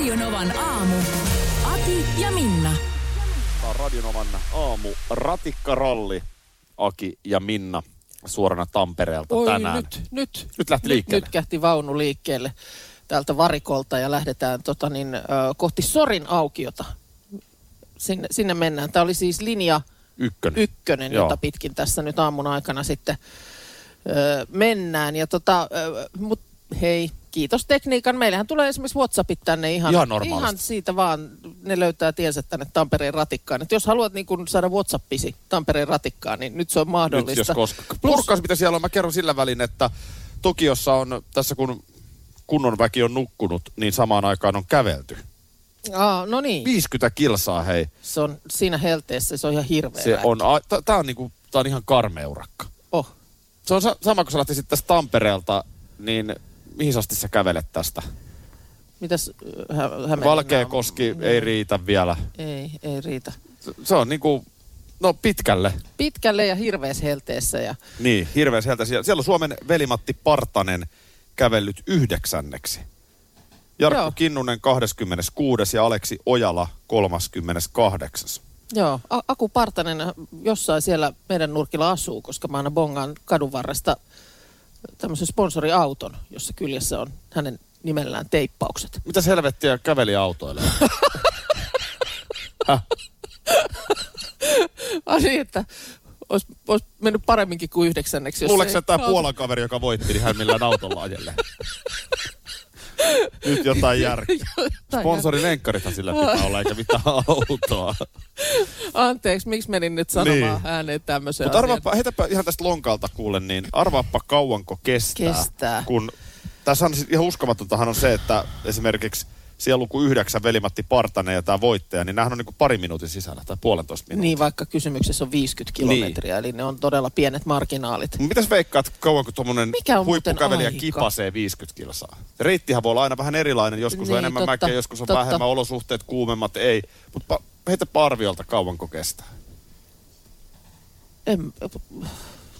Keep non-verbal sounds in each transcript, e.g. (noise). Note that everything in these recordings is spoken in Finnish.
Radionovan aamu. Ati ja Minna. Tämä on Radionovan aamu ratikkaralli. Aki ja Minna suorana Tampereelta Oi, tänään. nyt, nyt, Nyt lähti nyt, liikkeelle. nyt kähti vaunu liikkeelle täältä varikolta ja lähdetään tota, niin, ö, kohti Sorin aukiota. Sinne, sinne mennään. Tämä oli siis linja Ykkönen. ykkönen, Joo. jota pitkin tässä nyt aamun aikana sitten ö, mennään. Ja tota, ö, mut hei, kiitos tekniikan. Meillähän tulee esimerkiksi WhatsAppit tänne ihan, Ihan normaalisti. ihan siitä vaan. Ne löytää tiensä tänne Tampereen ratikkaan. Et jos haluat niin kun saada WhatsAppisi Tampereen ratikkaan, niin nyt se on mahdollista. Nyt jos koska. Plus- mitä siellä on. Mä kerron sillä välin, että Tokiossa on, tässä kun kunnon väki on nukkunut, niin samaan aikaan on kävelty. Aa, no niin. 50 kilsaa, hei. Se on siinä helteessä, se on ihan hirveä Se väki. on, a- tää on, niinku, tää on ihan karmeurakka. Oh. Se on sa- sama, kun sä lähtisit tästä Tampereelta, niin mihin asti sä kävelet tästä? Mitäs äh, hä- Valkeakoski on? ei riitä vielä. Ei, ei riitä. Se- Se on niinku, no pitkälle. Pitkälle ja hirveässä helteessä ja Niin, hirveän sieltä. Siellä siellä on Suomen velimatti Partanen kävellyt yhdeksänneksi. Jarkko Joo. Kinnunen 26. ja Aleksi Ojala 38. joo, A- Aku Partanen jossain siellä meidän nurkilla asuu, koska mä aina bongaan kadun varresta tämmöisen sponsoriauton, jossa kyljessä on hänen nimellään teippaukset. Mitä helvettiä käveli autoille? (laughs) Niin, että olisi, olisi mennyt paremminkin kuin yhdeksänneksi. Luuleeko ei- se tämä Puolan kaveri, joka voitti, niin hän millään autolla ajelee? (laughs) Nyt jotain järkeä. (laughs) Sponsorin lenkkarithan sillä pitää olla, eikä mitään autoa. Anteeksi, miksi menin nyt sanomaan Niin. ääneen tämmöisen Mutta arvaappa, heitäpä ihan tästä lonkalta kuulen, niin arvaappa kauanko kestää. Kestää. Kun, tässä on siis ihan uskomatontahan on se, että esimerkiksi siellä luku yhdeksän velimatti Partanen ja tämä voittaja, niin nämähän on niin pari minuutin sisällä tai puolentoista minuutin. Niin, vaikka kysymyksessä on 50 kilometriä, eli ne on todella pienet marginaalit. Niin. Mitäs veikkaat, kauanko tuommoinen on huippukävelijä kipasee 50 kilsaa? Reittihän voi olla aina vähän erilainen, joskus on Niin, enemmän totta, mäkeä, joskus on totta. vähemmän olosuhteet, kuumemmat ei. Mutta heitäpä arviolta kauanko kestää. En,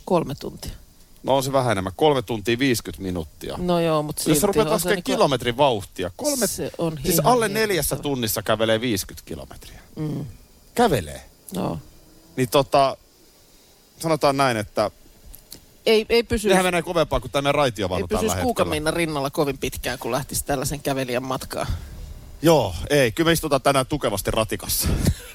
kolme tuntia. No on se vähän enemmän, kolme tuntia 50 minuuttia. No joo, mutta Jos sä rupeat laskemaan niinku- kilometrin vauhtia, kolme, Se on siis alle neljässä tunnissa kävelee 50 kilometriä. Mm, Kävelee. no. Niin tota, sanotaan näin, että Ei, ei pysy, nehän menee kovempaa kuin tänne ei raitiovaunu tällä pysyisi hetkellä. Kuukaminnan rinnalla kovin pitkään, kun lähtisi tällaisen kävelijän matkaa. Joo, ei. Kyllä me istutaan tänään tukevasti ratikassa.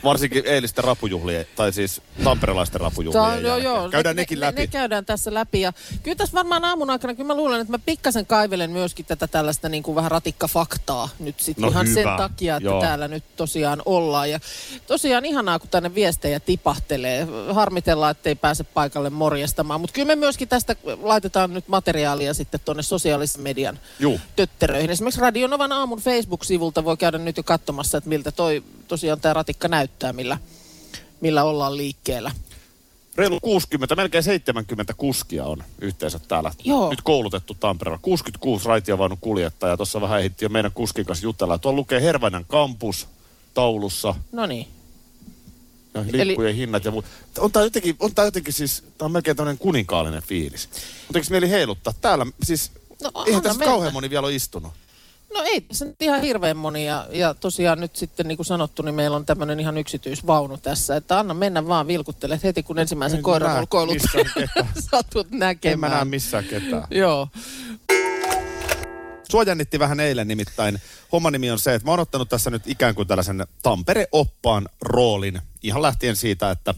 Varsinkin eilisten rapujuhlien, tai siis tamperelaisten rapujuhlien Tää- joo, joo, Käydään ne, nekin ne, läpi. Ne, käydään tässä läpi. Ja kyllä tässä varmaan aamun aikana, kyllä mä luulen, että mä pikkasen kaivelen myöskin tätä tällaista niin kuin vähän ratikkafaktaa nyt sitten No ihan hyvä, sen takia, että joo. täällä nyt tosiaan ollaan. Ja tosiaan ihanaa, kun tänne viestejä tipahtelee. Harmitellaan, ettei pääse paikalle morjestamaan. Mutta kyllä me myöskin tästä laitetaan nyt materiaalia sitten tuonne sosiaalisen median Juu. tötteröihin. Esimerkiksi Radionovan aamun Facebook-sivulta voi käydä nyt jo katsomassa, että miltä toi tosiaan tämä ratikka näyttää, millä, millä ollaan liikkeellä. Reilu 60, melkein 70 kuskia on yhteensä täällä. Joo. Nyt koulutettu Tampereella. 66 raitiovaunun kuljettajaa. Tuossa vähän ehittiin jo meidän kuskin kanssa jutella. Tuolla lukee Hervänän kampus taulussa. No niin. Ja Eli- lippujen hinnat ja muut. On tää jotenkin, on tää jotenkin siis, tää on melkein tämmöinen kuninkaallinen fiilis. Mutta eikö mieli heiluttaa? Täällä siis, No, eihän tässä mennä. kauhean moni vielä ole istunut. No ei tässä nyt ihan hirveän moni ja, ja tosiaan nyt sitten niin kuin sanottu, niin meillä on tämmöinen ihan yksityisvaunu tässä, että anna mennä vaan vilkuttele heti kun ensimmäisen En koiran ulkoilut (laughs) satut En mä näe näkemään. missään ketään. Joo. Sua jännitti vähän eilen nimittäin. Homman nimi on se, että mä oon ottanut tässä nyt ikään kuin tällaisen Tampere-oppaan roolin. Ihan lähtien siitä, että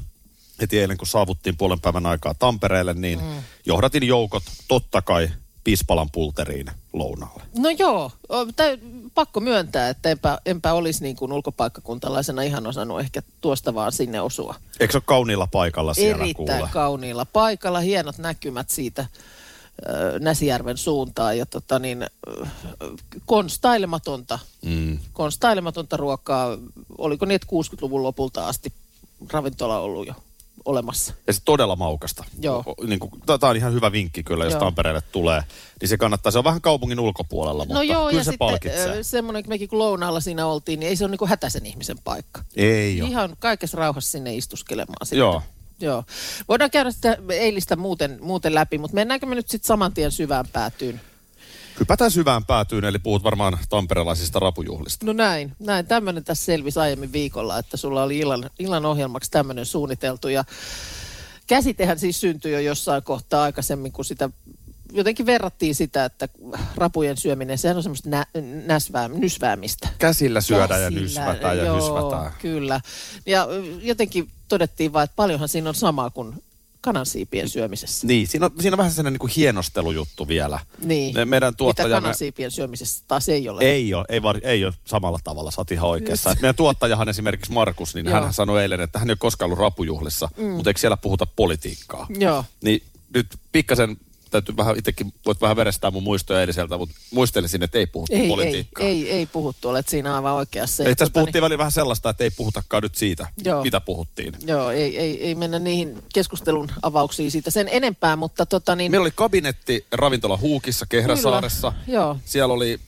heti eilen kun saavuttiin puolen päivän aikaa Tampereelle, niin mm. johdatin joukot totta kai Pispalan pulteriin lounaalle. No joo, o, tä, pakko myöntää, että enpä, enpä olisi niin kuin ulkopaikkakuntalaisena ihan osannut ehkä tuosta vaan sinne osua. Eikö se ole kauniilla paikalla siellä Erittäin kuule? kauniilla paikalla, hienot näkymät siitä Näsijärven suuntaan. Ja tota niin, äh, konstailematonta, Mm. konstailematonta ruokaa. Oliko niin, että 60-luvun lopulta asti ravintola ollut jo olemassa? Ja se todella maukasta. Joo. Niin kuin, tämä on ihan hyvä vinkki kyllä, jos Joo. Tampereelle tulee. Niin se kannattaa, se on vähän kaupungin ulkopuolella, mutta no joo, kyllä ja se sitten palkitsee. semmoinen, kun mekin kun lounaalla siinä oltiin, niin ei se ole niin kuin hätäisen ihmisen paikka. Ei ole. Ihan kaikessa rauhassa sinne istuskelemaan sitten. Joo. Joo. Voidaan käydä sitä eilistä muuten, muuten läpi, mutta mennäänkö me nyt sitten saman tien syvään päätyyn? Hypätään syvään päätyyn, eli puhut varmaan tamperelaisista rapujuhlista. No näin, näin. Tämmöinen tässä selvisi aiemmin viikolla, että sulla oli illan, illan ohjelmaksi tämmöinen suunniteltu. Ja käsitehän siis syntyi jo jossain kohtaa aikaisemmin, kun sitä jotenkin verrattiin sitä, että rapujen syöminen, sehän on semmoista nä, näsvää, nysväämistä. Käsillä syödään ja Käsillä, nysvätään ja joo, hysvätään. kyllä. Ja jotenkin todettiin vaan, että paljonhan siinä on samaa kuin kanansiipien syömisessä. Niin, siinä on, siinä on vähän sellainen niin kuin hienostelujuttu vielä. Niin. Ne meidän Mitä tuottajamme... kanansiipien syömisessä taas ei ole. Ei ole, ei, var, ei ole samalla tavalla, sä oot ihan oikeassa. Et meidän tuottajahan esimerkiksi Markus, niin hän sanoi eilen, että hän ei ole koskaan ollut rapujuhlissa, mm. mutta eikö siellä puhuta politiikkaa? Joo. Niin nyt pikkasen täytyy vähän, itsekin voit vähän verestää mun muistoja eiliseltä, mutta muistelisin, että ei puhuttu Ei, ei, politiikkaa. ei, ei puhuttu, olet siinä aivan oikeassa. Ei, tässä tota puhuttiin välillä vähän sellaista, että ei puhutakaan nyt siitä, Joo. mitä puhuttiin. Joo, ei, ei, ei mennä niihin keskustelun avauksiin siitä sen enempää, mutta tota niin... Meillä oli kabinetti ravintola Huukissa Kehräsaaressa. Kyllä, joo. Siellä oli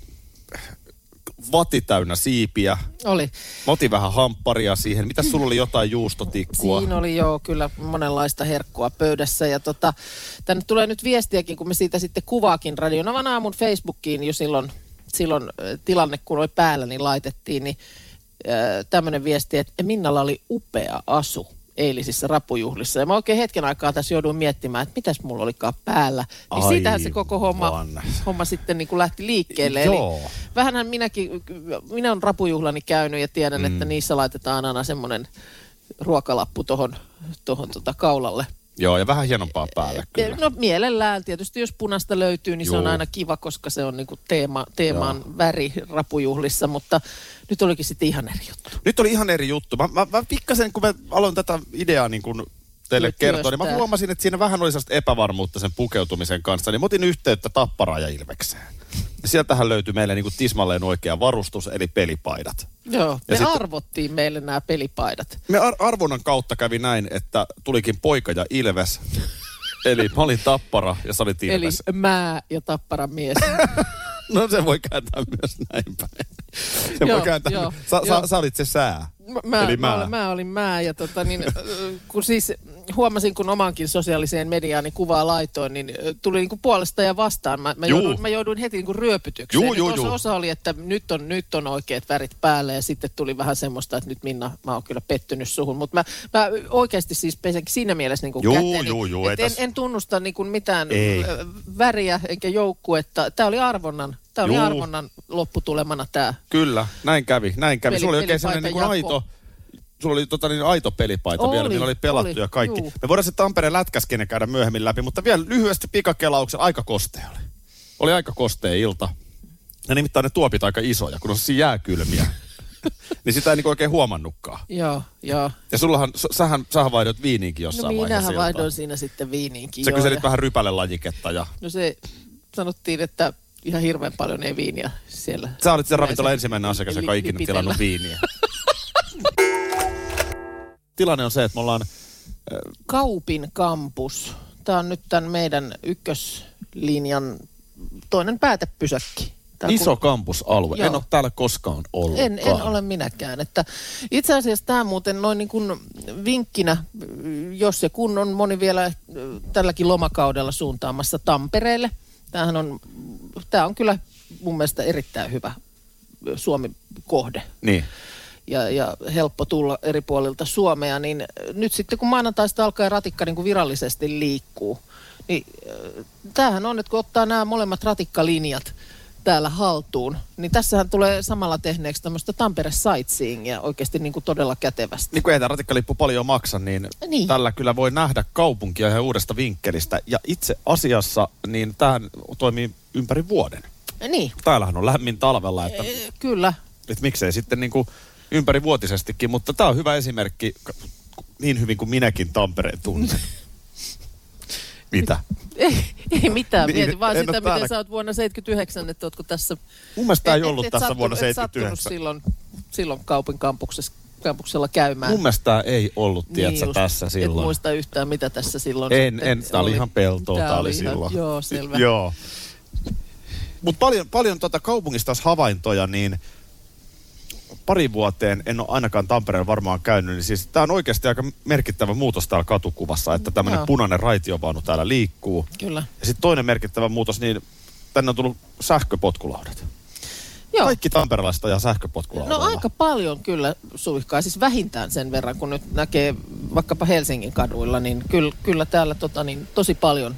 vati täynnä siipiä. Oli. Mä otin vähän hampparia siihen. Mitä sulla oli jotain juustotikkua? Siinä oli jo kyllä monenlaista herkkua pöydässä ja tota, tänne tulee nyt viestiäkin, kun me siitä sitten kuvaakin Radionavan aamun Facebookiin jo silloin, silloin tilanne, kun oli päällä, niin laitettiin, niin tämmöinen viesti, että Minnalla oli upea asu eilisissä rapujuhlissa. Ja mä oikein hetken aikaa tässä jouduin miettimään, että mitäs mulla olikaan päällä. Niin siitähän se koko homma, Aivan. homma sitten niin kuin lähti liikkeelle. Joo. Eli vähänhän minäkin, minä olen rapujuhlani käynyt ja tiedän, mm. että niissä laitetaan aina semmoinen ruokalappu tuohon tohon tota kaulalle. Joo, ja vähän hienompaa päälle kyllä. No mielellään. Tietysti jos punasta löytyy, niin se on Juu. aina kiva, koska se on niinku teema, teeman väri rapujuhlissa. Mutta nyt olikin sitten ihan eri juttu. Nyt oli ihan eri juttu. Mä, mä, mä pikkasen, kun mä aloin tätä ideaa niin kun teille Nyt kertoa, niin mä huomasin, että siinä vähän oli sellaista epävarmuutta sen pukeutumisen kanssa. Niin mä otin yhteyttä Tapparaan ja Ilvekseen. Sieltähän löytyi meille niin kuin tismalleen oikea varustus, eli pelipaidat. Joo, Ja me sitten- arvottiin meille nämä pelipaidat. Me ar- arvonnan kautta kävi näin, että tulikin poika ja Ilves. Eli mä olin Tappara ja sä olit Eli Ilves. mä ja Tapparan mies. (laughs) No se voi kääntää myös näin päin. Se Joo, voi kääntää. joo, sä, joo. sä, sä olit se sää. Mä, Eli mä, mä. olin, mä olin mä ja tota, niin, ö, kun siis huomasin, kun omankin sosiaaliseen mediaani kuvaa laitoin, niin ö, tuli niin kuin puolesta ja vastaan. Mä, mä, Juu. jouduin, mä jouduin heti niin kuin ryöpytykseen. Juu, juu, osa, juu. osa oli, että nyt on, nyt on oikeat värit päällä ja sitten tuli vähän semmoista, että nyt Minna, mä oon kyllä pettynyt suhun. Mutta mä, mä oikeasti siis pesenkin siinä mielessä niin kuin Juu, käteeni, juu, juu, en, tässä- en tunnusta niin kuin mitään Ei. ö, väriä eikä joukkuetta. Tämä oli arvonnan, tämä oli Juu. arvonnan lopputulemana tämä. Kyllä, näin kävi, näin kävi. Peli- Sulla oli oikein sellainen niin aito, sulla oli tota niin aito pelipaita Oli, vielä, millä oli pelattu oli, ja kaikki. juu. Me voidaan se Tampereen lätkäskene käydä myöhemmin läpi, mutta vielä lyhyesti pikakelauksen aika kostea oli. Oli aika kostea ilta. Ja nimittäin ne tuopit aika isoja, kun on sellaisia jääkylmiä. (laughs) niin sitä ei niinku oikein huomannutkaan. Joo, joo. Ja sullahan, sähän, sähän vaihdoit viiniinkin No jossain vaiheessa. minähän iltaa. vaihdoin siinä sitten viiniinkin. Sä joo, kyselit ja- vähän rypälelajiketta ja No se sanottiin, että ihan hirveän paljon ei viiniä siellä. sä olit se ravintola ensimmäinen asiakas, joka on ikinä lipitellä. tilannut viiniä. (laughs) Tilanne on se, että me ollaan Kaupin kampus. Tämä on nyt tämän meidän ykköslinjan toinen päätepysäkki. Tää Iso kun- kampusalue. Joo. En ole täällä koskaan ollut. En, en ole minäkään. Että itse asiassa tämä muuten noin niin kuin vinkkinä, jos ja kun on moni vielä äh, tälläkin lomakaudella suuntaamassa Tampereelle. Tämähän on, tämä on kyllä mun mielestä erittäin hyvä Suomi-kohde Niin. ja, ja helppo tulla eri puolilta Suomea, niin nyt sitten kun maanantaista alkaa ratikka niin kuin virallisesti liikkuu, niin äh, tämähän on, että kun ottaa nämä molemmat ratikkalinjat täällä haltuun, niin tässähän tulee samalla tehneeksi tämmöistä Tampere sightseeingia oikeasti niin kuin todella kätevästi. Niin kuin ei tämä ratikkalippu paljon maksa, niin, Niin. tällä kyllä voi nähdä kaupunkia ihan uudesta vinkkelistä. Ja itse asiassa niin tämähän toimii ympäri vuoden. Niin, Täällähän on lämmin talvella, että, e, kyllä. että miksei sitten niin kuin ympärivuotisestikin. Mutta tämä on hyvä esimerkki, niin hyvin kuin minäkin Tampereen tunnen. (laughs) Mitä? (laughs) Ei, ei mitään, Niin, niin, mieti vaan sitä, miten täällä. sä oot vuonna 79, että ootko tässä... Mun mielestä tämä ei et- ollut et tässä sattu- vuonna et 79. sattunut silloin, silloin kaupin kampuksessa, kampuksella käymään. Mun mielestä ei ollut, tiedätkö, Niin tässä Et silloin. muista yhtään, mitä tässä silloin En, en. Tämä oli ihan peltoa, tämä oli ihan- silloin. Joo, selvä. (laughs) Joo. Mutta paljon, paljon tuota kaupungista taas havaintoja, niin pari vuoteen en ole ainakaan Tampereella varmaan käynyt, niin siis tämä on oikeasti aika merkittävä muutos täällä katukuvassa, että tämmöinen punainen raitiovaunu täällä liikkuu. Kyllä. Ja sitten toinen merkittävä muutos, niin tänne on tullut sähköpotkulaudat. Joo. Kaikki tamperelaiset ajaa sähköpotkulaudalla. No aika paljon kyllä suihkaa, siis vähintään sen verran, kun nyt näkee vaikkapa Helsingin kaduilla, niin kyllä, kyllä täällä tota, niin, tosi paljon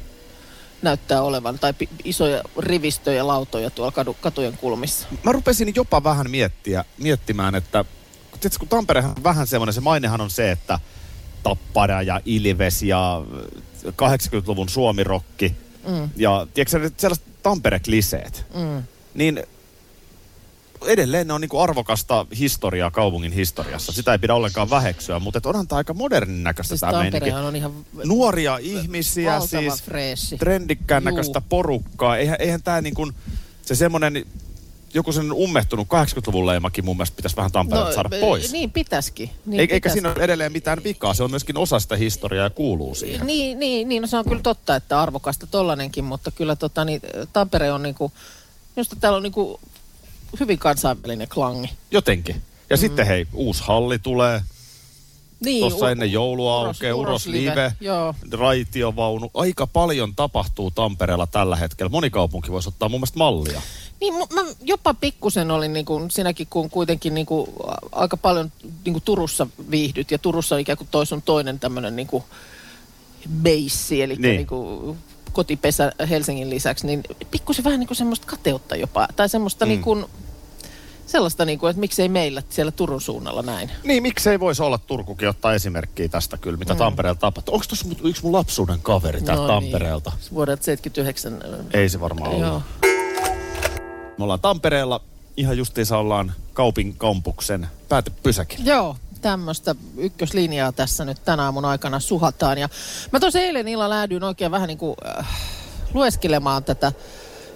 näyttää olevan, tai pi- isoja rivistöjä, lautoja tuolla kadu, katujen kulmissa. Mä rupesin jopa vähän miettiä, miettimään, että tiedätkö, kun Tamperehan on vähän semmoinen, se mainehan on se, että Tappara ja Ilves ja 80-luvun suomirokki Mm. ja tiedätkö sellaiset Tampere-kliseet, Mm. niin edelleen ne on niinku arvokasta historiaa kaupungin historiassa. Sitä ei pidä ollenkaan väheksyä, mutta et onhan tämä aika modernin näköistä Siis tämä meininki. On ihan Nuoria ihmisiä, siis freeshi. trendikkään Juu. näköistä porukkaa. Eihän, eihän tämä niin kuin, se semmoinen, joku sen ummehtunut 80-luvun leimakin mun mielestä pitäisi vähän Tampereelta saada e- pois. Niin pitäisikin. Niin Eikä, eikä pitäisi. siinä ole edeleen mitään vikaa, se on myöskin osa sitä historiaa ja kuuluu siihen. Niin, niin, niin, no se on kyllä totta, että arvokasta tollanenkin, mutta kyllä tota, niin, Tampere on niinku, minusta täällä on niinku hyvin kansainvälinen klangi. Jotenkin. Ja mm. sitten hei, uusi halli tulee, Niin, tuossa u- ennen joulua aukeaa, Uros Uros joo. raitiovaunu. Aika paljon tapahtuu Tampereella tällä hetkellä. Moni kaupunki voisi ottaa mun mielestä mallia. Niin, mä jopa pikkusen olin niin kuin, sinäkin, kun kuitenkin niin kuin, aika paljon niin kuin Turussa viihdyt, ja Turussa ikään kuin toi toinen tämmöinen niin kuin beissi, eli niin. niin kuin kotipesä Helsingin lisäksi, niin pikkusen vähän niin kuin semmoista kateutta jopa, tai semmoista Mm. niin kuin, sellaista niin kuin, että miksei meillä siellä Turun suunnalla näin. Niin, miksei voisi olla Turkukin ottaa esimerkkä tästä kyllä, mitä mm. Tampereella tapahtuu. Onko tuossa yksi mun lapsuuden kaveri täältä No Tampereelta? Niin. Vuodelta 79. Ei se varmaan Joo. ollut. Me ollaan Tampereella, ihan justiinsa ollaan Kaupin kampuksen päätepysäkillä. Joo, tämmöistä ykköslinjaa tässä nyt tänä aamun aikana suhataan. Ja mä tuossa eilen illalla lähdyin oikein vähän niin kuin äh, lueskelemaan tätä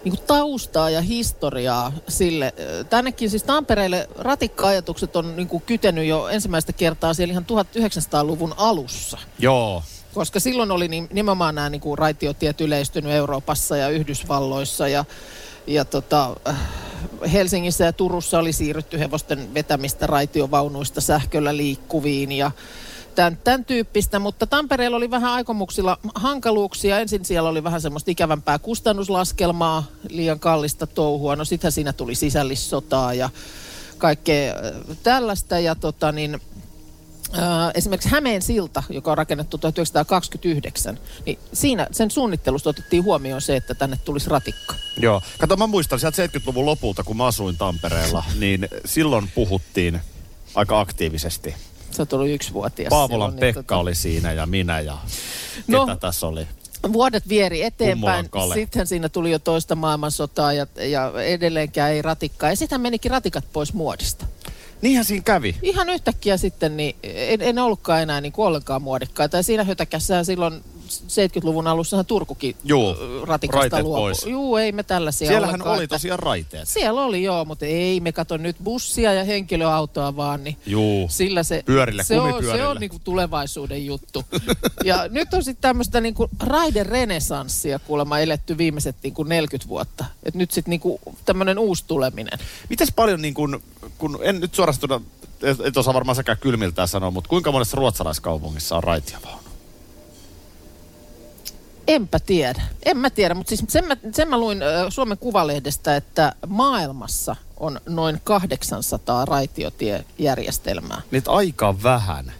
niin kuin taustaa ja historiaa sille. Äh, Tännekin siis Tampereelle ratikka-ajatukset on niin kuin kytenyt jo ensimmäistä kertaa siellä ihan 1900-luvun alussa. Joo. Koska silloin oli niin, nimenomaan nämä niin kuin raitiotiet yleistynyt Euroopassa ja Yhdysvalloissa ja, ja tota, äh, Helsingissä ja Turussa oli siirrytty hevosten vetämistä raitiovaunuista sähköllä liikkuviin ja tämän, tämän tyyppistä, mutta Tampereella oli vähän aikomuksilla hankaluuksia. Ensin siellä oli vähän semmoista ikävämpää kustannuslaskelmaa, liian kallista touhua. No sittenhän siinä tuli sisällissotaa ja kaikkea äh, tällaista ja tota niin, esimerkiksi Hämeen silta, joka on rakennettu 1929, niin siinä sen suunnittelusta otettiin huomioon se, että tänne tulisi ratikka. Joo. Kato, mä muistan sieltä 70-luvun lopulta, kun mä asuin Tampereella, niin silloin puhuttiin aika aktiivisesti. Se on tullut yksivuotias. Paavolan silloin, Pekka tota, oli siinä ja minä ja No. ketä tässä oli. Vuodet vieri eteenpäin. Sitten siinä tuli jo toista maailmansotaa ja, ja edelleenkään ei ratikkaa. Ja sitten menikin ratikat pois muodista. Niinhän siinä kävi. Ihan yhtäkkiä sitten niin en, en ollutkaan enää niin kuin ollenkaan muodikkaita. Ja siinä hötäkässähän silloin 70-luvun alussahan Turkukin Juu, ratikasta luopui. Juu, ei me tällaisia Siellähän ollenkaan, oli että- tosiaan raiteet. Siellä oli joo, mutta ei me kato nyt bussia ja henkilöautoa vaan, niin Juu. sillä se, Pyörille, se on, se on niinku tulevaisuuden juttu. (laughs) ja nyt on sitten tämmöistä niinku raiderenesanssia kuulemma eletty viimeiset niinku 40 vuotta. Et nyt sitten niinku tämmöinen uusi tuleminen. Mites paljon niin kun, kun en nyt suorastunut, et, et osaa varmaan säkään kylmiltään sanoa, mutta kuinka monessa ruotsalaiskaupungissa on raitiovaunu? Enpä tiedä. En mä tiedä, mutta siis sen mä, sen mä luin Suomen Kuvalehdestä, että maailmassa on noin 800 raitiotiejärjestelmää. Niitä aika vähän.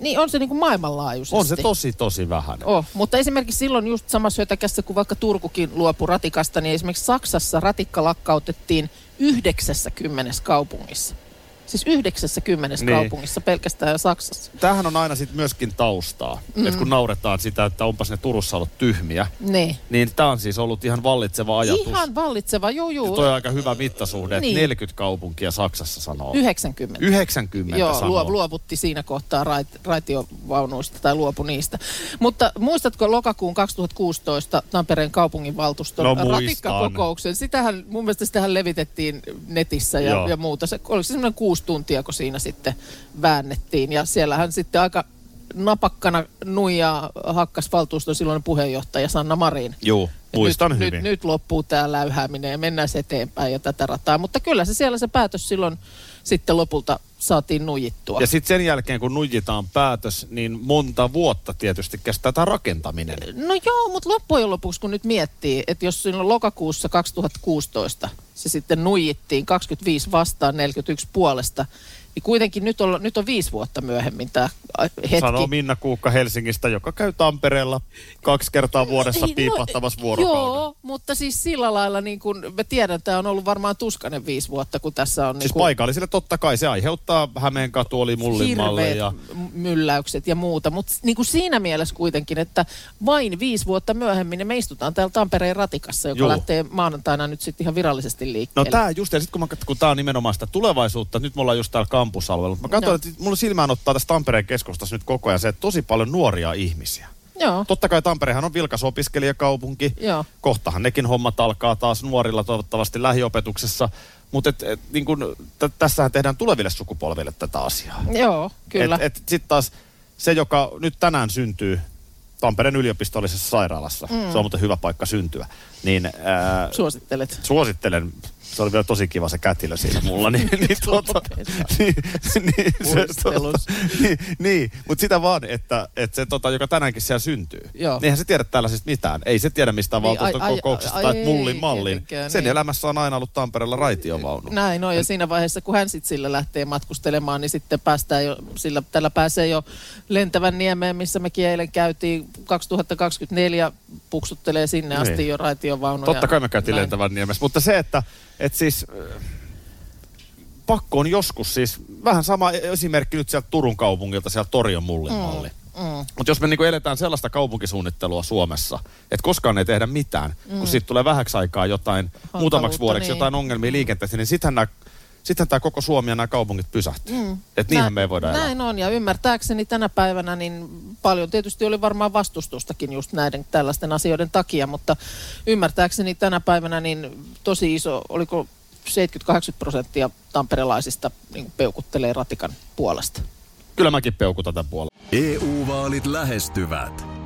Niin on se niinku maailmanlaajuisesti. On se tosi, tosi vähän. Oh, mutta esimerkiksi silloin just samassa hyötäkässä, kun vaikka Turkukin luopui ratikasta, niin esimerkiksi Saksassa ratikka lakkautettiin 90 kaupungissa. Siis 90 Niin. kaupungissa pelkästään Saksassa. Tämähän on aina sitten myöskin taustaa. Mm. Että kun nauretaan sitä, että onpas ne Turussa ollut tyhmiä, Niin. niin tämä on siis ollut ihan vallitseva ajatus. Ihan vallitseva, juu Ja juu. toi on aika hyvä mittasuhde, että Niin. 40 kaupunkia Saksassa sanoo. 90. 90 Joo, sanoo. luo, luovutti siinä kohtaa rait, raitiovaunuista tai luopu niistä. Mutta muistatko lokakuun 2016 Tampereen kaupunginvaltuuston No, muistan. ratikkakokouksen? Sitähän, mun mielestä sitähän levitettiin netissä ja, Joo. ja muuta. Se, oliko se semmoinen kuusi tuntia, kun siinä sitten väännettiin. Ja siellähän sitten aika napakkana nuijaa hakkas valtuuston silloinen puheenjohtaja Sanna Marin. Et muistan nyt, hyvin. Nyt, nyt loppuu tämä läyhääminen ja mennään eteenpäin ja tätä rataa. Mutta kyllä se siellä se päätös silloin sitten lopulta saatiin nujittua. Ja sitten sen jälkeen, kun nujitaan päätös, niin monta vuotta tietysti kestää tämä rakentaminen. No joo, mutta loppujen lopuksi kun nyt miettii, että jos silloin lokakuussa 2016 se sitten nuijittiin 25 vastaan 41 puolesta, niin kuitenkin nyt on, nyt on viisi vuotta myöhemmin tämä hetki. Sanoo Minna Kuukka Helsingistä, joka käy Tampereella kaksi kertaa vuodessa Ei, piipahtamassa vuorokauden. Joo, mutta siis sillä lailla niin kuin me tiedän, tämä on ollut varmaan tuskainen viisi vuotta, kun tässä on Siis niin kuin paikallisille totta kai se aiheuttaa Hämeenkatu oli mullimalle ja mylläykset ja muuta. Mutta niin kuin siinä mielessä kuitenkin, että vain viisi vuotta myöhemmin niin me istutaan täällä Tampereen ratikassa, joka Juu. lähtee maanantaina nyt sitten ihan virallisesti No liikkeelle. tämä just, ja sitten kun, mä kun tämä on nimenomaan sitä tulevaisuutta, nyt me ollaan just täällä kampusalueella, mä katsoin, No. että mulla silmään ottaa tässä Tampereen keskustassa nyt koko ajan se, että tosi paljon nuoria ihmisiä. Joo, Totta kai Tamperehan on vilkas opiskelijakaupunki. joo. Kohtahan nekin hommat alkaa taas nuorilla toivottavasti lähiopetuksessa. Mutta et, et, niin kun, t- tässähän tehdään tuleville sukupolville tätä asiaa. Joo, kyllä. Et, et sitten taas se, joka nyt tänään syntyy Tampereen yliopistollisessa sairaalassa, mm. se on muuten hyvä paikka syntyä, niin ää, Suosittelet. suosittelen, se oli vielä tosi kiva se kätilö siinä mulla, niin, (laughs) niin, tuota, niin, niin, se, Muistelus. niin, niin mutta sitä vaan, että, että se, tota, joka tänäänkin siellä syntyy, Joo. niin eihän se tiedä tällaisesta mitään. Ei se tiedä mistään Niin, valtuuston ai- ai- kokouksesta ai- tai ei mullin mallin. Sen niin. elämässä on aina ollut Tampereella raitiovaunu. Näin on, ja siinä vaiheessa, kun hän sitten sillä lähtee matkustelemaan, niin sitten päästään jo, sillä tällä pääsee jo lentävän niemeen, missä mekin eilen käytiin. 2024 puksuttelee sinne asti Niin. jo raitiovaunuja. Totta kai me käytiin lentävän niemessä, mutta se, että, että siis äh, pakko on joskus siis, vähän sama esimerkki nyt sieltä Turun kaupungilta, sieltä Torion mullin malli. Mm. Mutta jos me niinku eletään sellaista kaupunkisuunnittelua Suomessa, että koskaan ei tehdä mitään, mm. kun siitä tulee vähäksi aikaa jotain, muutamaksi vuodeksi niin. jotain ongelmia liikenteessä, niin sittenhän nämä sitten tämä koko Suomi ja nämä kaupungit pysähtyy. Mm. Että niinhän me ei voida elää. Näin on, ja ymmärtääkseni tänä päivänä niin paljon tietysti oli varmaan vastustustakin just näiden tällaisten asioiden takia, mutta ymmärtääkseni tänä päivänä niin tosi iso, oliko 70-80 prosenttia tamperelaisista niin peukuttelee ratikan puolesta. Kyllä mäkin peukutan tämän puolella. EU-vaalit lähestyvät.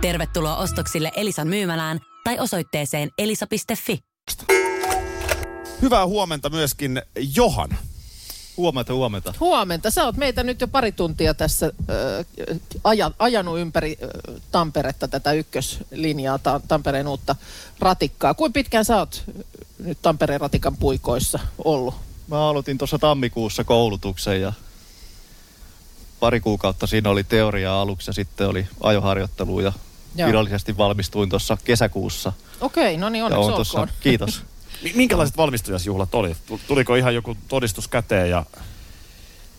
Tervetuloa ostoksille Elisan myymälään tai osoitteeseen elisa.fi. Hyvää huomenta myöskin Johan. Huomenta, huomenta. Huomenta. Sä oot meitä nyt jo pari tuntia tässä äh, aja, ajanut ympäri äh, Tamperetta tätä ykköslinjaa, ta, Tampereen uutta ratikkaa. Kuinka pitkään sä oot äh, nyt Tampereen ratikan puikoissa ollut? Mä aloitin tuossa tammikuussa koulutuksen ja pari kuukautta siinä oli teoria aluksi ja sitten oli ajoharjoittelu ja Joo. virallisesti valmistuin tuossa kesäkuussa. Okei, no niin onneksi oon tossa, olkoon. kiitos. (laughs) Mi- Minkälaiset valmistujasjuhlat oli? Tu- Tuliko ihan joku todistus käteen ja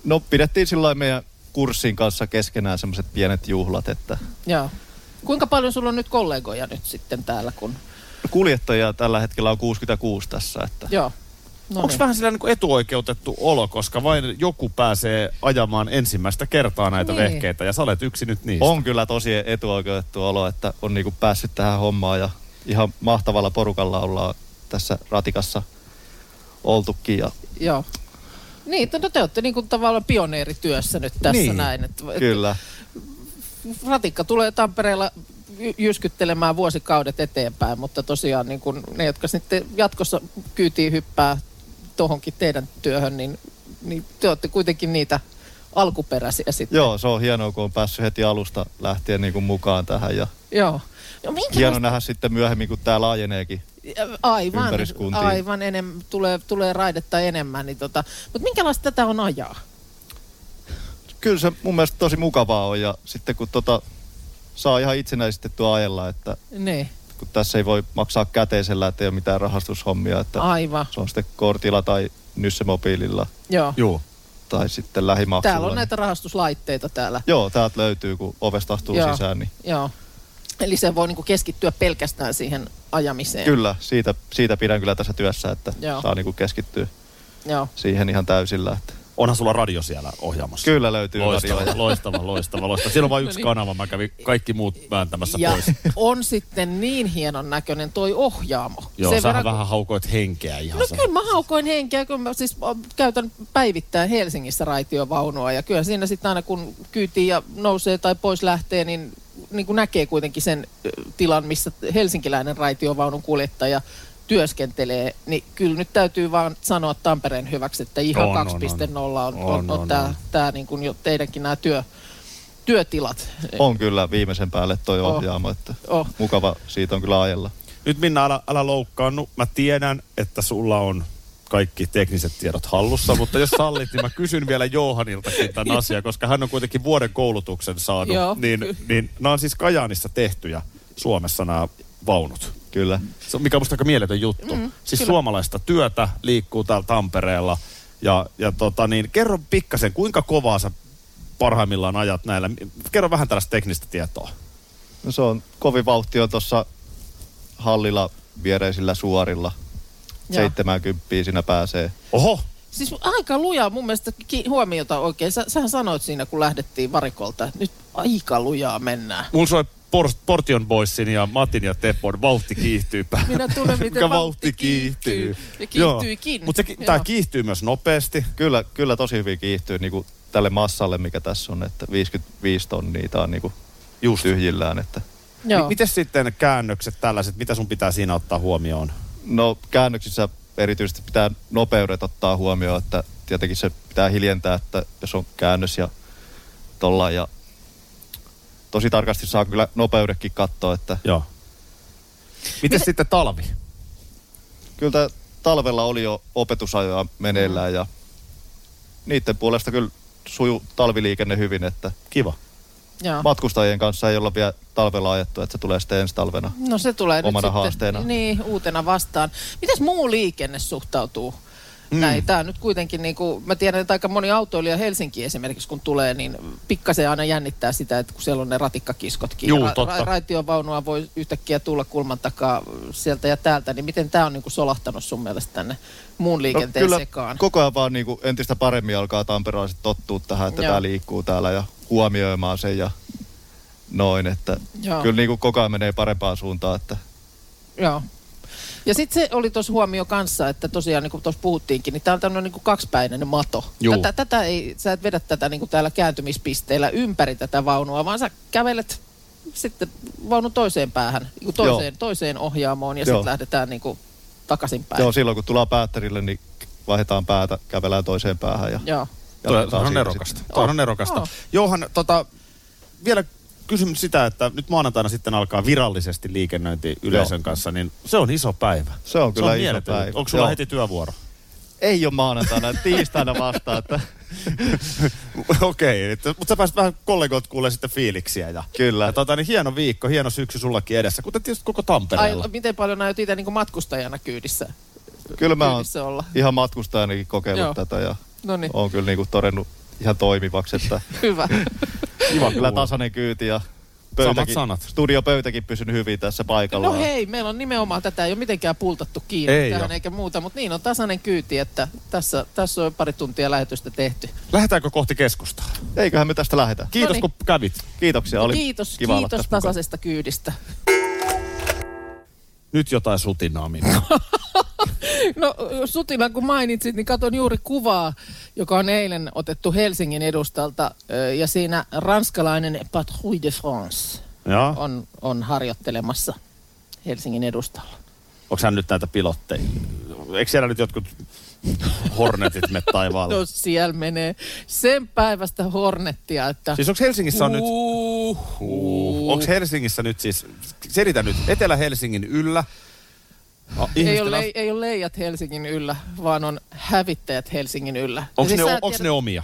No pidettiin sillä meidän kurssin kanssa keskenään semmoiset pienet juhlat, että Joo. Kuinka paljon sulla on nyt kollegoja nyt sitten täällä, kun... kuljettajia tällä hetkellä on 66 tässä, että Joo. No Onko niin. vähän sillä niin kuin etuoikeutettu olo, koska vain joku pääsee ajamaan ensimmäistä kertaa näitä Niin. vehkeitä ja sä olet yksi nyt niistä. On kyllä tosi etuoikeutettu olo, että on niinku päässyt tähän hommaan ja ihan mahtavalla porukalla ollaan tässä ratikassa oltukin. Ja Joo. Niin, no te olette niin kuin tavallaan pioneerityössä nyt tässä Niin, näin. Että, kyllä, ratikka tulee Tampereella jy- jyskyttelemään vuosikaudet eteenpäin, mutta tosiaan niin kun ne, jotka sitten jatkossa kyytiin hyppää tuohonkin teidän työhön, niin, niin te olette kuitenkin niitä alkuperäisiä sitten. joo se on hienoa, kun on päässyt heti alusta lähtien niinku mukaan tähän ja Joo. No, minkälaista- hieno nähdä sitten myöhemmin, kun tämä laajeneekin. Aivan, aivan enem, tulee, tulee raidetta enemmän. Niin tota, mutta minkälaista tätä on ajaa? Kyllä se mun mielestä tosi mukavaa on ja sitten kun tota, saa ihan itsenäistettyä ajella, että Niin, kun tässä ei voi maksaa käteisellä, että ei ole mitään rahastushommia, että aivan. se on sitten kortilla tai nyssemobiililla Joo. Joo. tai sitten lähimaksulla. Täällä on niin- näitä rahastuslaitteita täällä. Joo, täältä löytyy, kun ovesta astuu Joo. sisään. Niin Joo. Eli se voi niinku keskittyä pelkästään siihen ajamiseen. kyllä, siitä, siitä pidän kyllä tässä työssä, että Joo. saa niinku keskittyä Joo. siihen ihan täysillä. Että Onhan sulla radio siellä ohjaamassa. kyllä löytyy Loistava, radioja. (laughs) loistava, loistava, loistava. Siellä on vain yksi No niin. kanava, mä kävin kaikki muut vääntämässä Ja pois. (laughs) on sitten niin hienon näköinen toi ohjaamo. Joo, Sen sähän verran- vähän haukoit henkeä ihan. No se- kyllä mä haukoin henkeä, kun mä siis käytän päivittäin Helsingissä raitiovaunua ja kyllä siinä sitten aina kun kyytiin ja nousee tai pois lähtee, niin, niin kuin näkee kuitenkin sen tilan, missä helsinkiläinen raitiovaunun kuljettaja työskentelee, niin kyllä nyt täytyy vaan sanoa Tampereen hyväksi, että ihan On, on, 2.0 on, on, On, on, on, on, tämä, on. tämä niin kuin jo teidänkin nämä työ, työtilat. On kyllä viimeisen päälle toi Oh. ohjaamo, että Oh. mukava siitä on kyllä ajella. Nyt Minna, älä, älä loukkaannu. Mä tiedän, että sulla on kaikki tekniset tiedot hallussa, mutta jos sallit, niin mä kysyn vielä Johaniltakin tämän asian, koska hän on kuitenkin vuoden koulutuksen saanut. Joo, niin, niin nämä on siis Kajaanissa tehtyjä Suomessa nämä vaunut. Kyllä. Se on, mikä on musta aika mieletön juttu. Mm, siis kyllä. suomalaista työtä liikkuu täällä Tampereella. Ja, ja tota niin, kerro pikkasen, kuinka kovaa sä parhaimmillaan ajat näillä? Kerro vähän tällaista teknistä tietoa. No se on, kovin vauhti on tuossa hallilla viereisillä suorilla. Joo. 70 siinä pääsee. Oho, Siis aika lujaa mun mielestä ki- huomiota oikein. Sä, sähän sanoit siinä, kun lähdettiin varikolta, että nyt aika lujaa mennään. Mulla soi Por- Portion Boysin ja Matin ja Tepon vauhti kiihtyy päällä. Minä tunnen, miten Kuinka vauhti kiihtyy. Ja kiihtyikin. Mutta se, Joo. tämä kiihtyy myös nopeasti. Kyllä, kyllä tosi hyvin kiihtyy niin kuin tälle massalle, mikä tässä on, että 55 tonnia tää on niin kuin Just. tyhjillään. Että. Joo. Miten sitten käännökset tällaiset, mitä sun pitää siinä ottaa huomioon? No käännöksissä erityisesti pitää nopeudet ottaa huomioon, että tietenkin se pitää hiljentää, että jos on käännös ja tolla ja tosi tarkasti saa kyllä nopeudekin katsoa, että Joo. Miten sitten talvi? kyllä tää talvella oli jo opetusajoja meneillään ja niiden puolesta kyllä suju talviliikenne hyvin, että Kiva. Joo. matkustajien kanssa ei olla vielä talvella ajettu, että se tulee sitten ensi talvena. No se tulee Omana nyt haasteena. sitten niin, uutena vastaan. Mites muu liikenne suhtautuu mm. näin? Tämä nyt kuitenkin, niin kuin, mä tiedän, että aika moni autoilija Helsinki esimerkiksi kun tulee, niin pikkasen aina jännittää sitä, että kun siellä on ne ratikkakiskotkin. Juu, totta. raitiovaunua voi yhtäkkiä tulla kulman takaa sieltä ja täältä, niin miten tämä on niin kuin solahtanut sun mielestä tänne muun liikenteen No kyllä sekaan? koko ajan vaan niin kuin entistä paremmin alkaa tamperalaiset tottua tähän, että Joo. tämä liikkuu täällä ja huomioimaan sen ja noin, että Joo. kyllä niin kuin koko ajan menee parempaan suuntaan, että Joo. Ja sitten se oli tuossa huomio kanssa, että tosiaan niin kuin tuossa puhuttiinkin, niin tämä on tämmöinen niin kaksipäinen mato. Juu. Tätä, tätä ei, sä et vedä tätä niin kuin täällä kääntymispisteellä ympäri tätä vaunua, vaan sä kävelet sitten vaunun toiseen päähän, niin toiseen, toiseen ohjaamoon ja sitten lähdetään niin kuin takaisinpäin. Joo, silloin kun tullaan päättärille, niin vaihdetaan päätä, kävelään toiseen päähän ja Joo. Toi jatketaan on nerokasta. sitten. Toi on Oh, nerokasta. oh. Johan, tota, vielä kysymys sitä, että nyt maanantaina sitten alkaa virallisesti liikennöinti yleisön Joo. kanssa, niin se on iso päivä. Se on kyllä iso mieletön. päivä. Onko sulla Joo. heti työvuoro? Ei ole maanantaina, tiistaina vasta, että (laughs) Okei, okay, mutta sä pääsit vähän kollegoilta kuulee sitten fiiliksiä. Ja, Kyllä. Ja tota, niin hieno viikko, hieno syksy sullakin edessä, kuten tietysti koko Ai, Tampereella. miten paljon näyt itse niin matkustajana kyydissä? kyllä mä oon olla? ihan matkustajanakin kokeillut Joo. tätä ja No niin, oon kyllä niin kuin todennut ihan toimivaksi, että (laughs) hyvä. Kiva kyllä tasainen kyyti ja pöytäkin, sanat. studiopöytäkin pysynyt hyvin tässä paikallaan. No hei, meillä on nimenomaan tätä ei ole mitenkään pultattu kiinni Ei tähän oo. eikä muuta, mutta niin on tasainen kyyti, että tässä, tässä on pari tuntia lähetystä tehty. Lähdetäänkö kohti keskustaa? Eiköhän me tästä lähdetä. Kiitos Noniin. kun kävit. Kiitoksia, oli kiitos, kiva kiitos tasaisesta kyydistä. Nyt jotain sutinaa minä. (laughs) No Sutina, kun mainitsit, niin katon juuri kuvaa, joka on eilen otettu Helsingin edustalta. Ja siinä ranskalainen Patrouille de France on, on harjoittelemassa Helsingin edustalla. Onko hän nyt näitä pilotteja? Eikö siellä nyt jotkut hornetit me taivaalle? No siellä menee sen päivästä hornettia, että... Siis onko Helsingissä on nyt... Uh, onko Helsingissä nyt siis... Selitä nyt. Etelä-Helsingin yllä. A, ei, ole, as- ei ole leijat Helsingin yllä, vaan on hävittäjät Helsingin yllä. Onko siis ne, sä onks tiedät- ne omia?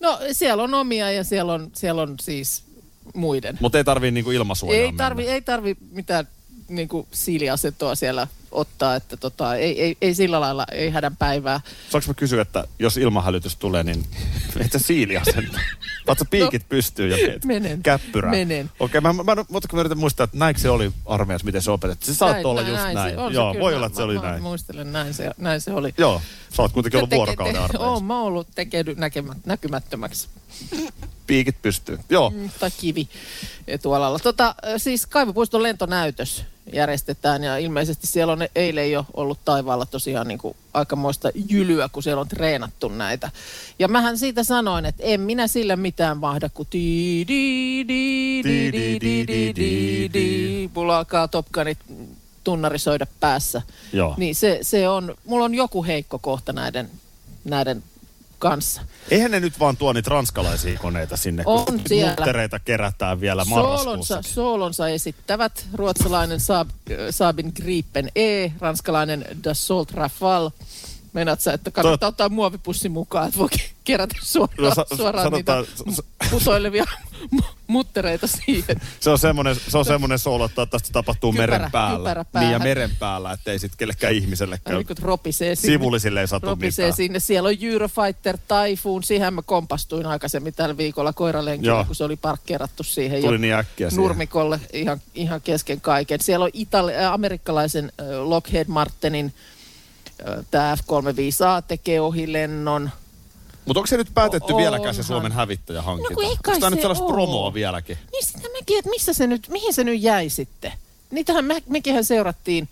No siellä on omia ja siellä on, siellä on siis muiden. Mutta ei tarvii niinku ilmasuojaa Ei tarvi, mennä. ei tarvi mitään niin kuin siiliasentoa siellä ottaa, että tota, ei, ei, ei sillä lailla, ei hädän päivää. Saanko mä kysyä, että jos ilmahälytys tulee, niin (laughs) et sä siiliasenta? Vaat piikit pystyy ja teet Menen. käppyrää? Menen. Okei, mä, mä, mä, mutta kun mä yritän muistaa, että näinkö se oli armeijassa, miten se opetettiin. Se saattoi olla just näin. se on Joo, se voi kyllä. olla, että se oli mä, näin. Mä muistelen, näin se, näin se oli. Joo, sä oot kuitenkin ollut vuorokauden armeijassa. Oon mä ollut tekeydy näkemä, näkymättömäksi. (laughs) Piikit pystyy. Joo, Mm, tai kivi etualalla. Tota, siis Kaivopuiston lentonäytös järjestetään ja ilmeisesti siellä on eilen jo ollut taivaalla tosiaan niin kuin aikamoista jylyä, kun siellä on treenattu näitä. Ja mähän siitä sanoin, että en minä sillä mitään mahda, kun di di di di di di di di di mulla alkaa Top Gunit tunnarisoida päässä. joo. Niin se, se on, mulla on joku heikko kohta näiden, näiden kanssa. Eihän ne nyt vaan tuo niitä ranskalaisia koneita sinne, On kun siellä. kerätään vielä marraskuussa. soolonsa esittävät ruotsalainen Saab, Saabin Gripen E, ranskalainen Dassault Rafale. Meinaat sä, että kannattaa ottaa muovipussi mukaan, että voi kerätä suoraan, No, sa- suoraan niitä sanotaan- s- putoilevia (laughs) mu- muttereita siihen. Se on semmoinen, se on semmoinen soolo, että se tapahtuu Kypärä, meren päällä. kypärä Niin ja meren päällä, ettei sitten kellekään ihmiselle käy. Niin ropisee sinne. Sivullisille ei satu ropisee mitään. sinne. Siellä on Eurofighter Typhoon. Siihen mä kompastuin aikaisemmin tällä viikolla koiralenkillä, kun se oli parkkeerattu siihen. Tuli niin äkkiä siihen. nurmikolle ihan, ihan kesken kaiken. Siellä on Itali- äh, amerikkalaisen äh, Lockheed Martinin tämä F-35A tekee ohilennon. Mutta onko se nyt päätetty O- vieläkään se. Suomen hävittäjähankinta? No kun onko tämä nyt se sellaista promoa vieläkin? Niin sitä mäkin, että missä se nyt, mihin se nyt jäi sitten? Niitähän me, mekinhän seurattiin,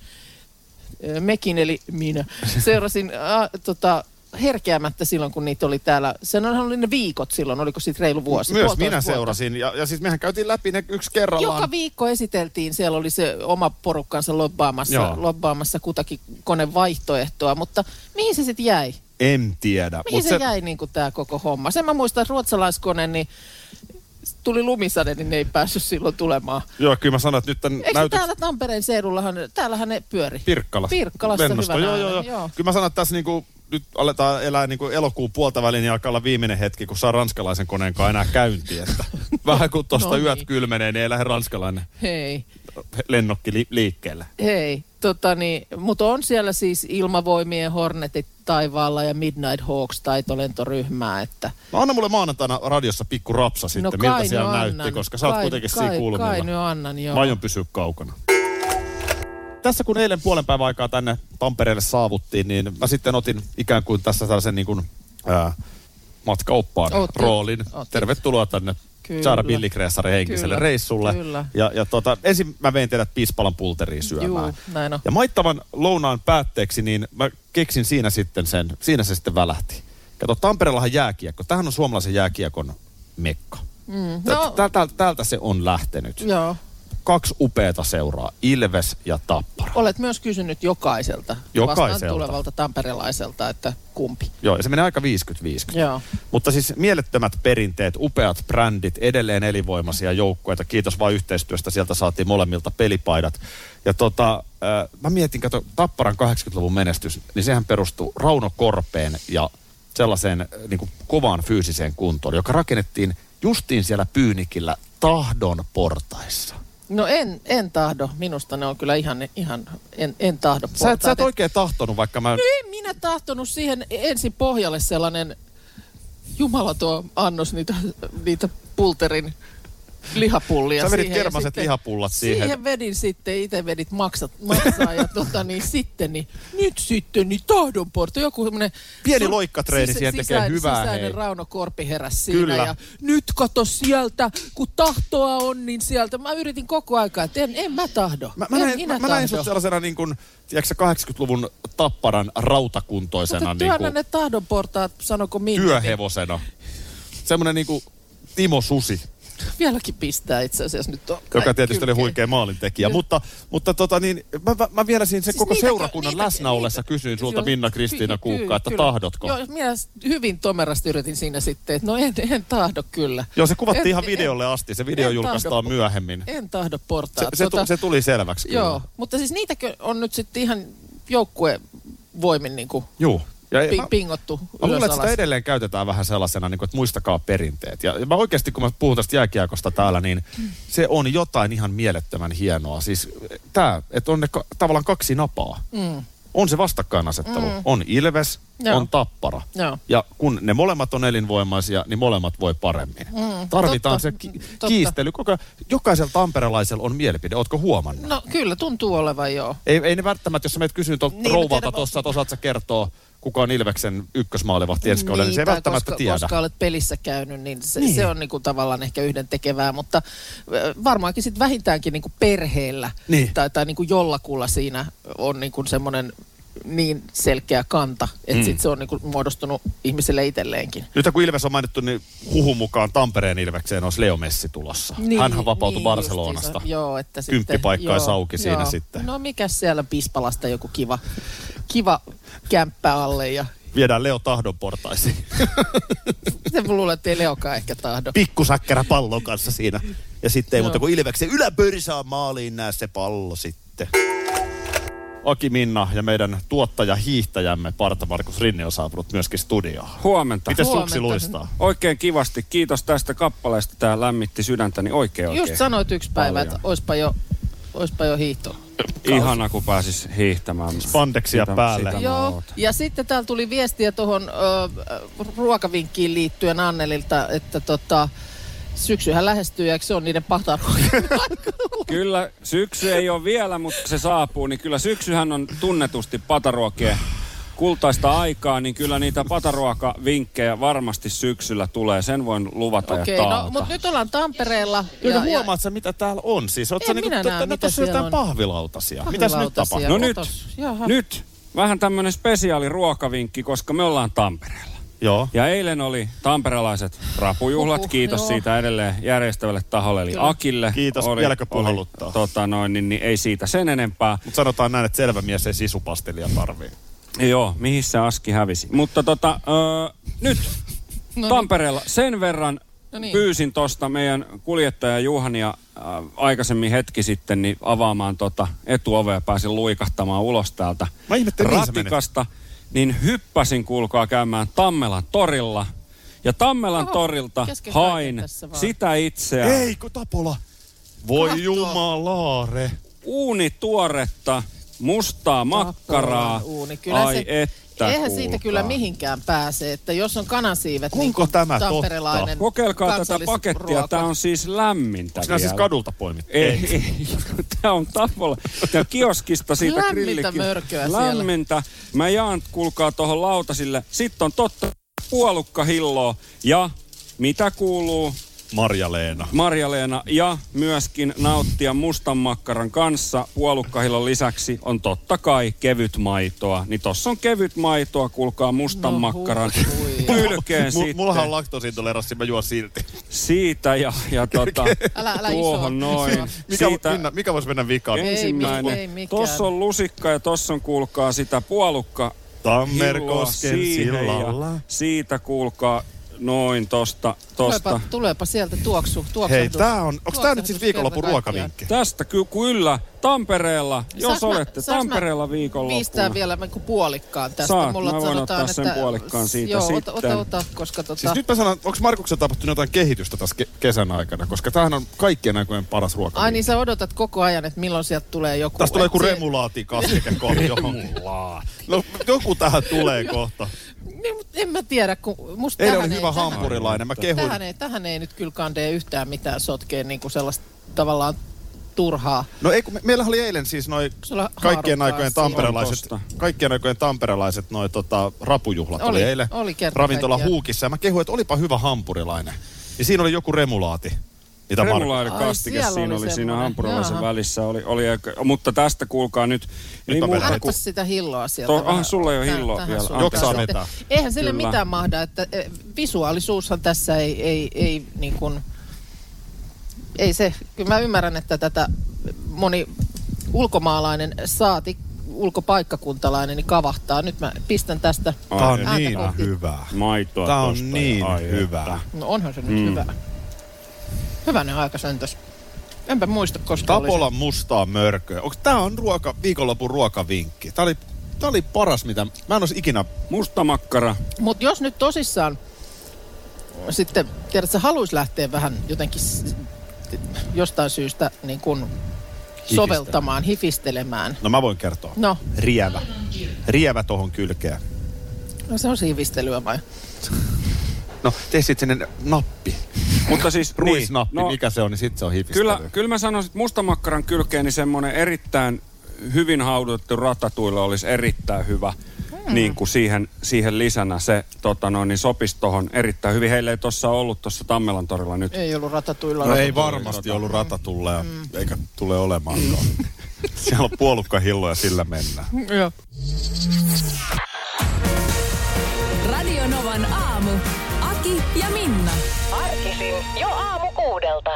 mekin eli minä, seurasin äh, tota, herkeämättä silloin, kun niitä oli täällä. Sen onhan oli ne viikot silloin, oliko siitä reilu vuosi? Myös minä vuotta. seurasin. Ja, ja siis mehän käytiin läpi ne yksi kerrallaan. Joka viikko esiteltiin, siellä oli se oma porukkansa lobbaamassa, lobbaamassa kutakin konevaihtoehtoa, mutta mihin se sitten jäi? En tiedä. Mihin Mut se, se jäi niin tämä koko homma? Sen mä muistan, että ruotsalaiskone, niin tuli lumisade, niin ne ei päässyt silloin tulemaan. Joo, kyllä mä sanoin, että nyt tämän Eikö näytöksen... täällä Tampereen seudullahan, täällähän ne pyöri? Pirkkalassa. Pirkkalassa Lennosto. hyvänä Joo, joo, joo, joo. Kyllä mä sanon, että tässä niinku, nyt aletaan elää niinku elokuun puolta välin ja alkaa olla viimeinen hetki, kun saa ranskalaisen koneen kanssa enää käyntiin. Että (laughs) vähän kun tuosta No yöt niin. kylmenee, niin ei lähde ranskalainen Hei, lennokki li- liikkeelle. hei. Tota niin, mutta on siellä siis ilmavoimien Hornetit taivaalla ja Midnight Hawks taitolentoryhmää, että No anna mulle maanantaina radiossa pikku rapsa sitten, no miltä siellä nyt näytti, annan. koska sä oot Kai- kuitenkin kai, siinä kulmilla. Kai nyt annan, joo. Mä aion pysyä kaukana. Tässä kun eilen puolen päivän aikaa tänne Tampereelle saavuttiin, niin mä sitten otin ikään kuin tässä tällaisen niin kuin, ää, matkaoppaan Otit. roolin. Otit. Tervetuloa tänne Kyllä. Saara Billikreessarin henkiselle Kyllä. reissulle. Kyllä. Ja, ja tota, ensin mä vein teidät Pispalan pulteriin syömään. Juu, näin on. Ja maittavan lounaan päätteeksi, niin mä keksin siinä sitten sen, siinä se sitten välähti. Kato, Tampereellahan jääkiekko. Tähän on suomalaisen jääkiekon mekka. Mm, no, Täältä, täältä se on lähtenyt. joo. Kaksi upeata seuraa, Ilves ja Tappara. Olet myös kysynyt jokaiselta, Jokaiselta. vastaan tulevalta tamperelaiselta, että kumpi. Joo, ja se menee aika 50-50. Joo. Mutta siis mielettömät perinteet, upeat brändit, edelleen elinvoimaisia joukkueita. Kiitos vain yhteistyöstä, sieltä saatiin molemmilta pelipaidat. Ja tota, äh, mä mietin, kato, Tapparan 80-luvun menestys, niin sehän perustuu Rauno Korpeen ja sellaiseen äh, niin kuin kovaan fyysiseen kuntoon, joka rakennettiin justiin siellä Pyynikillä tahdon portaissa. No en, en tahdo. Minusta ne on kyllä ihan, ihan en, en tahdo Sä et, sä et oikein... tahtonut, vaikka mä... No en minä tahtonut siihen ensin pohjalle sellainen jumalaton annos niitä, niitä pulterin lihapullia Sä vedit siihen. kermaset sitten- lihapullat siihen. Siihen vedin sitten, itse vedit maksat, maksaa ja tota niin sitten, niin nyt sitten, niin tahdonporto, joku semmoinen... Pieni loikkatreeni siihen tekee hyvää, Sisäinen hei. Rauno Korpi heräs siinä Kyllä. ja nyt kato sieltä, kun tahtoa on, niin sieltä. Mä yritin koko aikaa, että en, en mä tahdo. Mä, mä, en näin, minä mä, mä näin tahdo. sut sellaisena niin kuin, tiedätkö, 80-luvun tapparan rautakuntoisena Mutta niin työnnä kuin, ne tahdonportaat, sanoko minne. työhevosena. Semmoinen niin kuin Timo Susi, Vieläkin pistää itse asiassa nyt. On joka tietysti oli kylkeen. huikea maalintekijä. Joo. Mutta, mutta tota niin, mä, mä, mä vielä siinä sen Siis koko niitäkö- seurakunnan niitä- läsnä ollessa niitä- kysyin sulta Minna Kristiina ky- ky- Kuukka, että kyllä. tahdotko? Joo, minä hyvin tomerasti yritin siinä sitten, että no en, en tahdo kyllä. Joo, se kuvattiin En- ihan en- videolle asti. Se video en julkaistaan tahdo. myöhemmin. En tahdo Se, portaat. se, tu, se tuli selväksi kyllä. Joo, mutta siis niitäkö on nyt sitten ihan joukkue voimin niin kuin Juu. Ja pi- mä, pingottu Mä ylös luulen, että sitä edelleen käytetään vähän sellaisena, niin kuin, että muistakaa perinteet. Ja mä oikeasti, kun mä puhun tästä jääkiekosta täällä, niin se on jotain ihan mielettömän hienoa. Siis tämä, että on ne ka- tavallaan kaksi napaa. Mm. On se vastakkainasettelu. Mm. On Ilves, Joo. on Tappara. Joo. Ja kun ne molemmat on elinvoimaisia, niin molemmat voi paremmin. Mm. Tarvitaan Totta, se ki- totta. kiistely. Koko, jokaisella tamperelaisella on mielipide. Ootko huomannut? No kyllä, tuntuu olevan joo. Ei, ei ne välttämättä, jos sä kysyä tuolta Niin, mä rouvalta tuossa, että osaat sä kertoa, kuka on Ilveksen ykkösmaalivahti ensi kaudella, niin se ei välttämättä koska, tiedä. Koska olet pelissä käynyt, niin se, Niin. niin. se on niinku tavallaan ehkä yhden tekevää, mutta varmaankin sitten vähintäänkin niinku perheellä Niin. tai, tai niinku jollakulla siinä on niinku semmoinen niin selkeä kanta, että Mm. sit se on niinku muodostunut ihmiselle itselleenkin. Nyt kun Ilves on mainittu, niin huhun mukaan Tampereen Ilvekseen olisi Leo Messi tulossa. Niin, Hänhän vapautui niin Barcelonasta. justiinsa. Joo, että sitten, Kymppipaikka olisi joo, auki siinä sitten. No mikä siellä Pispalasta joku kiva, kiva kämppä alle ja Viedään Leo tahdon portaisiin. (laughs) se luulen, että ei Leokaan ehkä tahdo. Pikkusäkkärä pallon kanssa siinä. Ja sitten ei Joo. muuta kuin Ilveksen yläpöri saa maaliin nää se pallo sitten. Aki Minna ja meidän tuottaja hiihtäjämme Parta Markus Rinne on saapunut myöskin studioon. Huomenta. Miten suksi luistaa? Oikein kivasti. Kiitos tästä kappaleesta. Tämä lämmitti sydäntäni oikein oikein. Just sanoit yksi päivä, paljon. että oispa jo, oispa jo hiihto. Ihana, kun pääsis hiihtämään. Spandexia Sitä- päälle. sitä Joo, ja sitten täällä tuli viestiä tuohon ruokavinkkiin liittyen Annelilta, että tota, syksyhän lähestyy ja se on niiden pahtaruokia? (laughs) Kyllä syksy ei ole vielä, mutta se saapuu, niin kyllä syksyhän on tunnetusti pataruokien kultaista aikaa, niin kyllä niitä pataruokavinkkejä varmasti syksyllä tulee. Sen voin luvata Okei, ja no, mutta nyt ollaan Tampereella. Kyllä huomaat sä, mitä täällä on? Siis, oot sä En niinku, minä to- näe, no, mitä siellä jotain on. pahvilautasia. Mitäs nyt tapahtuu? No nyt, nyt vähän tämmöinen spesiaali ruokavinkki, koska me ollaan Tampereella. Joo. Ja eilen oli tamperelaiset rapujuhlat, Uhuh, kiitos joo. siitä edelleen järjestävälle taholle, eli Kyllä. Akille. Kiitos, oli, vieläkö oli, puhalluttaa? tota noin, niin, niin ei siitä sen enempää. Mutta sanotaan näin, että selvä mies ei sisupastelia tarvii. Joo, mihin se aski hävisi. Mutta tota, öö, nyt No niin. Tampereella sen verran No niin. pyysin tuosta meidän kuljettaja Juhania äh, aikaisemmin hetki sitten niin avaamaan tota etuovea ja pääsin luikahtamaan ulos täältä Mä sä ratikasta. Niin hyppäsin kuulkaa käymään Tammelan torilla. Ja Tammelan Oho, torilta hain sitä itseä Ei, kun Tapola. Voi Katso. jumalaare. uunituoretta, mustaa makkaraa. uuni. Kyllä Ai se- että Eihän siitä kuulkaa. kyllä mihinkään pääse, että jos on kanansiivet, Onko niin tämä totta? Kokeilkaa tätä pakettia, tämä on siis lämmintä Onko siis kadulta poimittu? Ei, ei. (laughs) Tämä on tapolla. Tämä kioskista siitä Lämmintä grillikin- mörköä siellä. Lämmintä. Mä jaan, kuulkaa tuohon lautasille. Sitten on totta puolukkahilloa ja mitä kuuluu Marja-Leena. Marja-Leena ja myöskin nauttia mustan makkaran kanssa puolukkahillon lisäksi on totta kai kevyt maitoa. Niin tossa on kevyt maitoa, kuulkaa mustan No makkaran kylkeen (laughs) M- sitten. mullahan on laktoosintoleranssi, mä juon silti. Siitä ja, ja (laughs) tota, Älä- älä tuohon iso. noin. Mikä, Siitä minna, mikä voisi mennä vikaan? Ei ensimmäinen. ei. Tossa on lusikka ja tossa on kuulkaa sitä puolukka Tammerkosken sillalla. siitä kuulkaa noin tosta, tosta. Tuleepa, tulepa sieltä tuoksu, Hei, tuoksahdus. tää on, onks tää nyt siis viikonlopun ruokavinkki? Tästä ky- kyllä Tampereella, jos Saanko mä- olette mä Tampereella viikonloppuna. vielä niin puolikkaan tästä. Saat, Mulla mä voin sanotaan, ottaa sen että, puolikkaan siitä joo, sitten. Ota, ota, ota, koska tota, Siis nyt mä sanon, onko Markuksella tapahtunut jotain kehitystä tässä ke- kesän aikana? Koska tämähän on kaikkien aikojen paras ruoka. Ai niin sä odotat koko ajan, että milloin sieltä tulee joku. Tästä tulee joku se- remulaati kastike kohta johonkin. No joku tähän tulee kohta. Niin, mutta en mä tiedä, kun musta Eilen tähän oli ei, hyvä tähän- hampurilainen. Mä kehuin. Tähän ei, tähän ei nyt kyllä kandee yhtään mitään sotkeen niin kuin sellaista tavallaan turhaa. No ei, kun me, meillähän oli eilen siis noin Sulla kaikkien aikojen tamperelaiset, kaikkien aikojen tamperelaiset noi tota, rapujuhlat oli, Oli, eilen oli ravintola kaikkiaan. Huukissa. Ja mä kehuin, että olipa hyvä hampurilainen. Ja siinä oli joku remulaati. Mitä Remulaiden Ai, kastike siellä siinä oli oli, siinä semmoinen. hampurilaisen Jaha. välissä. Oli, oli, mutta tästä kuulkaa nyt. Ei mä muuta Annapas sitä hilloa sieltä. To- ah, sulla ei ole hilloa tähän vielä. Joksaa vetää. Eihän sille Kyllä. mitään mahda, että eh, visuaalisuushan tässä ei, ei, ei niin kuin, ei se, kyllä mä ymmärrän, että tätä moni ulkomaalainen saati ulkopaikkakuntalainen niin kavahtaa. Nyt mä pistän tästä. Tää on niin kohti. hyvää. maitoa Tää on niin ai että. No onhan se nyt Mm. hyvä. Hyvänen aika sentäs. Enpä muista, koska oli Tapolan mustaa mörköä. Onks tää on ruoka, viikonlopun ruokavinkki? Tää oli, tää oli paras, mitä... Mä en olisi ikinä... Musta makkara. Mutta jos nyt tosissaan sitten, tiedätkö, haluaisi lähteä vähän jotenkin jostain syystä niin kuin soveltamaan, hifistelemään. No mä voin kertoa. No, Rievä. Rievä tohon kylkeen. no se on hifistelyä vai? (laughs) No, tee sit sinne nappi. Mutta siis (laughs) Ruisnappi, niin, mikä se on, niin sit se on hifistely. Kyllä, kyllä mä sanoisin, että mustamakkaran kylkeen niin semmoinen erittäin hyvin haudutettu ratatuilla olisi erittäin hyvä. Hmm. Niin kuin siihen, siihen lisänä se tota noin, niin sopisi tuohon erittäin hyvin. Heillä ei tuossa ollut tuossa Tammelan torilla nyt. Ei ollut ratatuilla. No ei varmasti ollut ratatulleja, eikä tule olemaankaan. (laughs) Siellä on puolukkahillo ja sillä mennään. Joo. Radio Novan aamu. Aki ja Minna. Arkisin jo aamu kuudelta.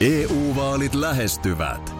EU-vaalit lähestyvät.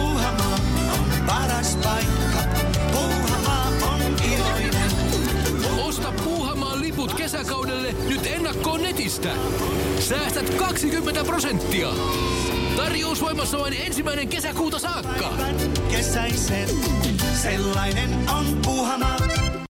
Netistä. Säästät 20 prosenttia. Tarjous voimassa vain ensimmäinen kesäkuuta saakka. Kesäisen, sellainen on Puuhamaa.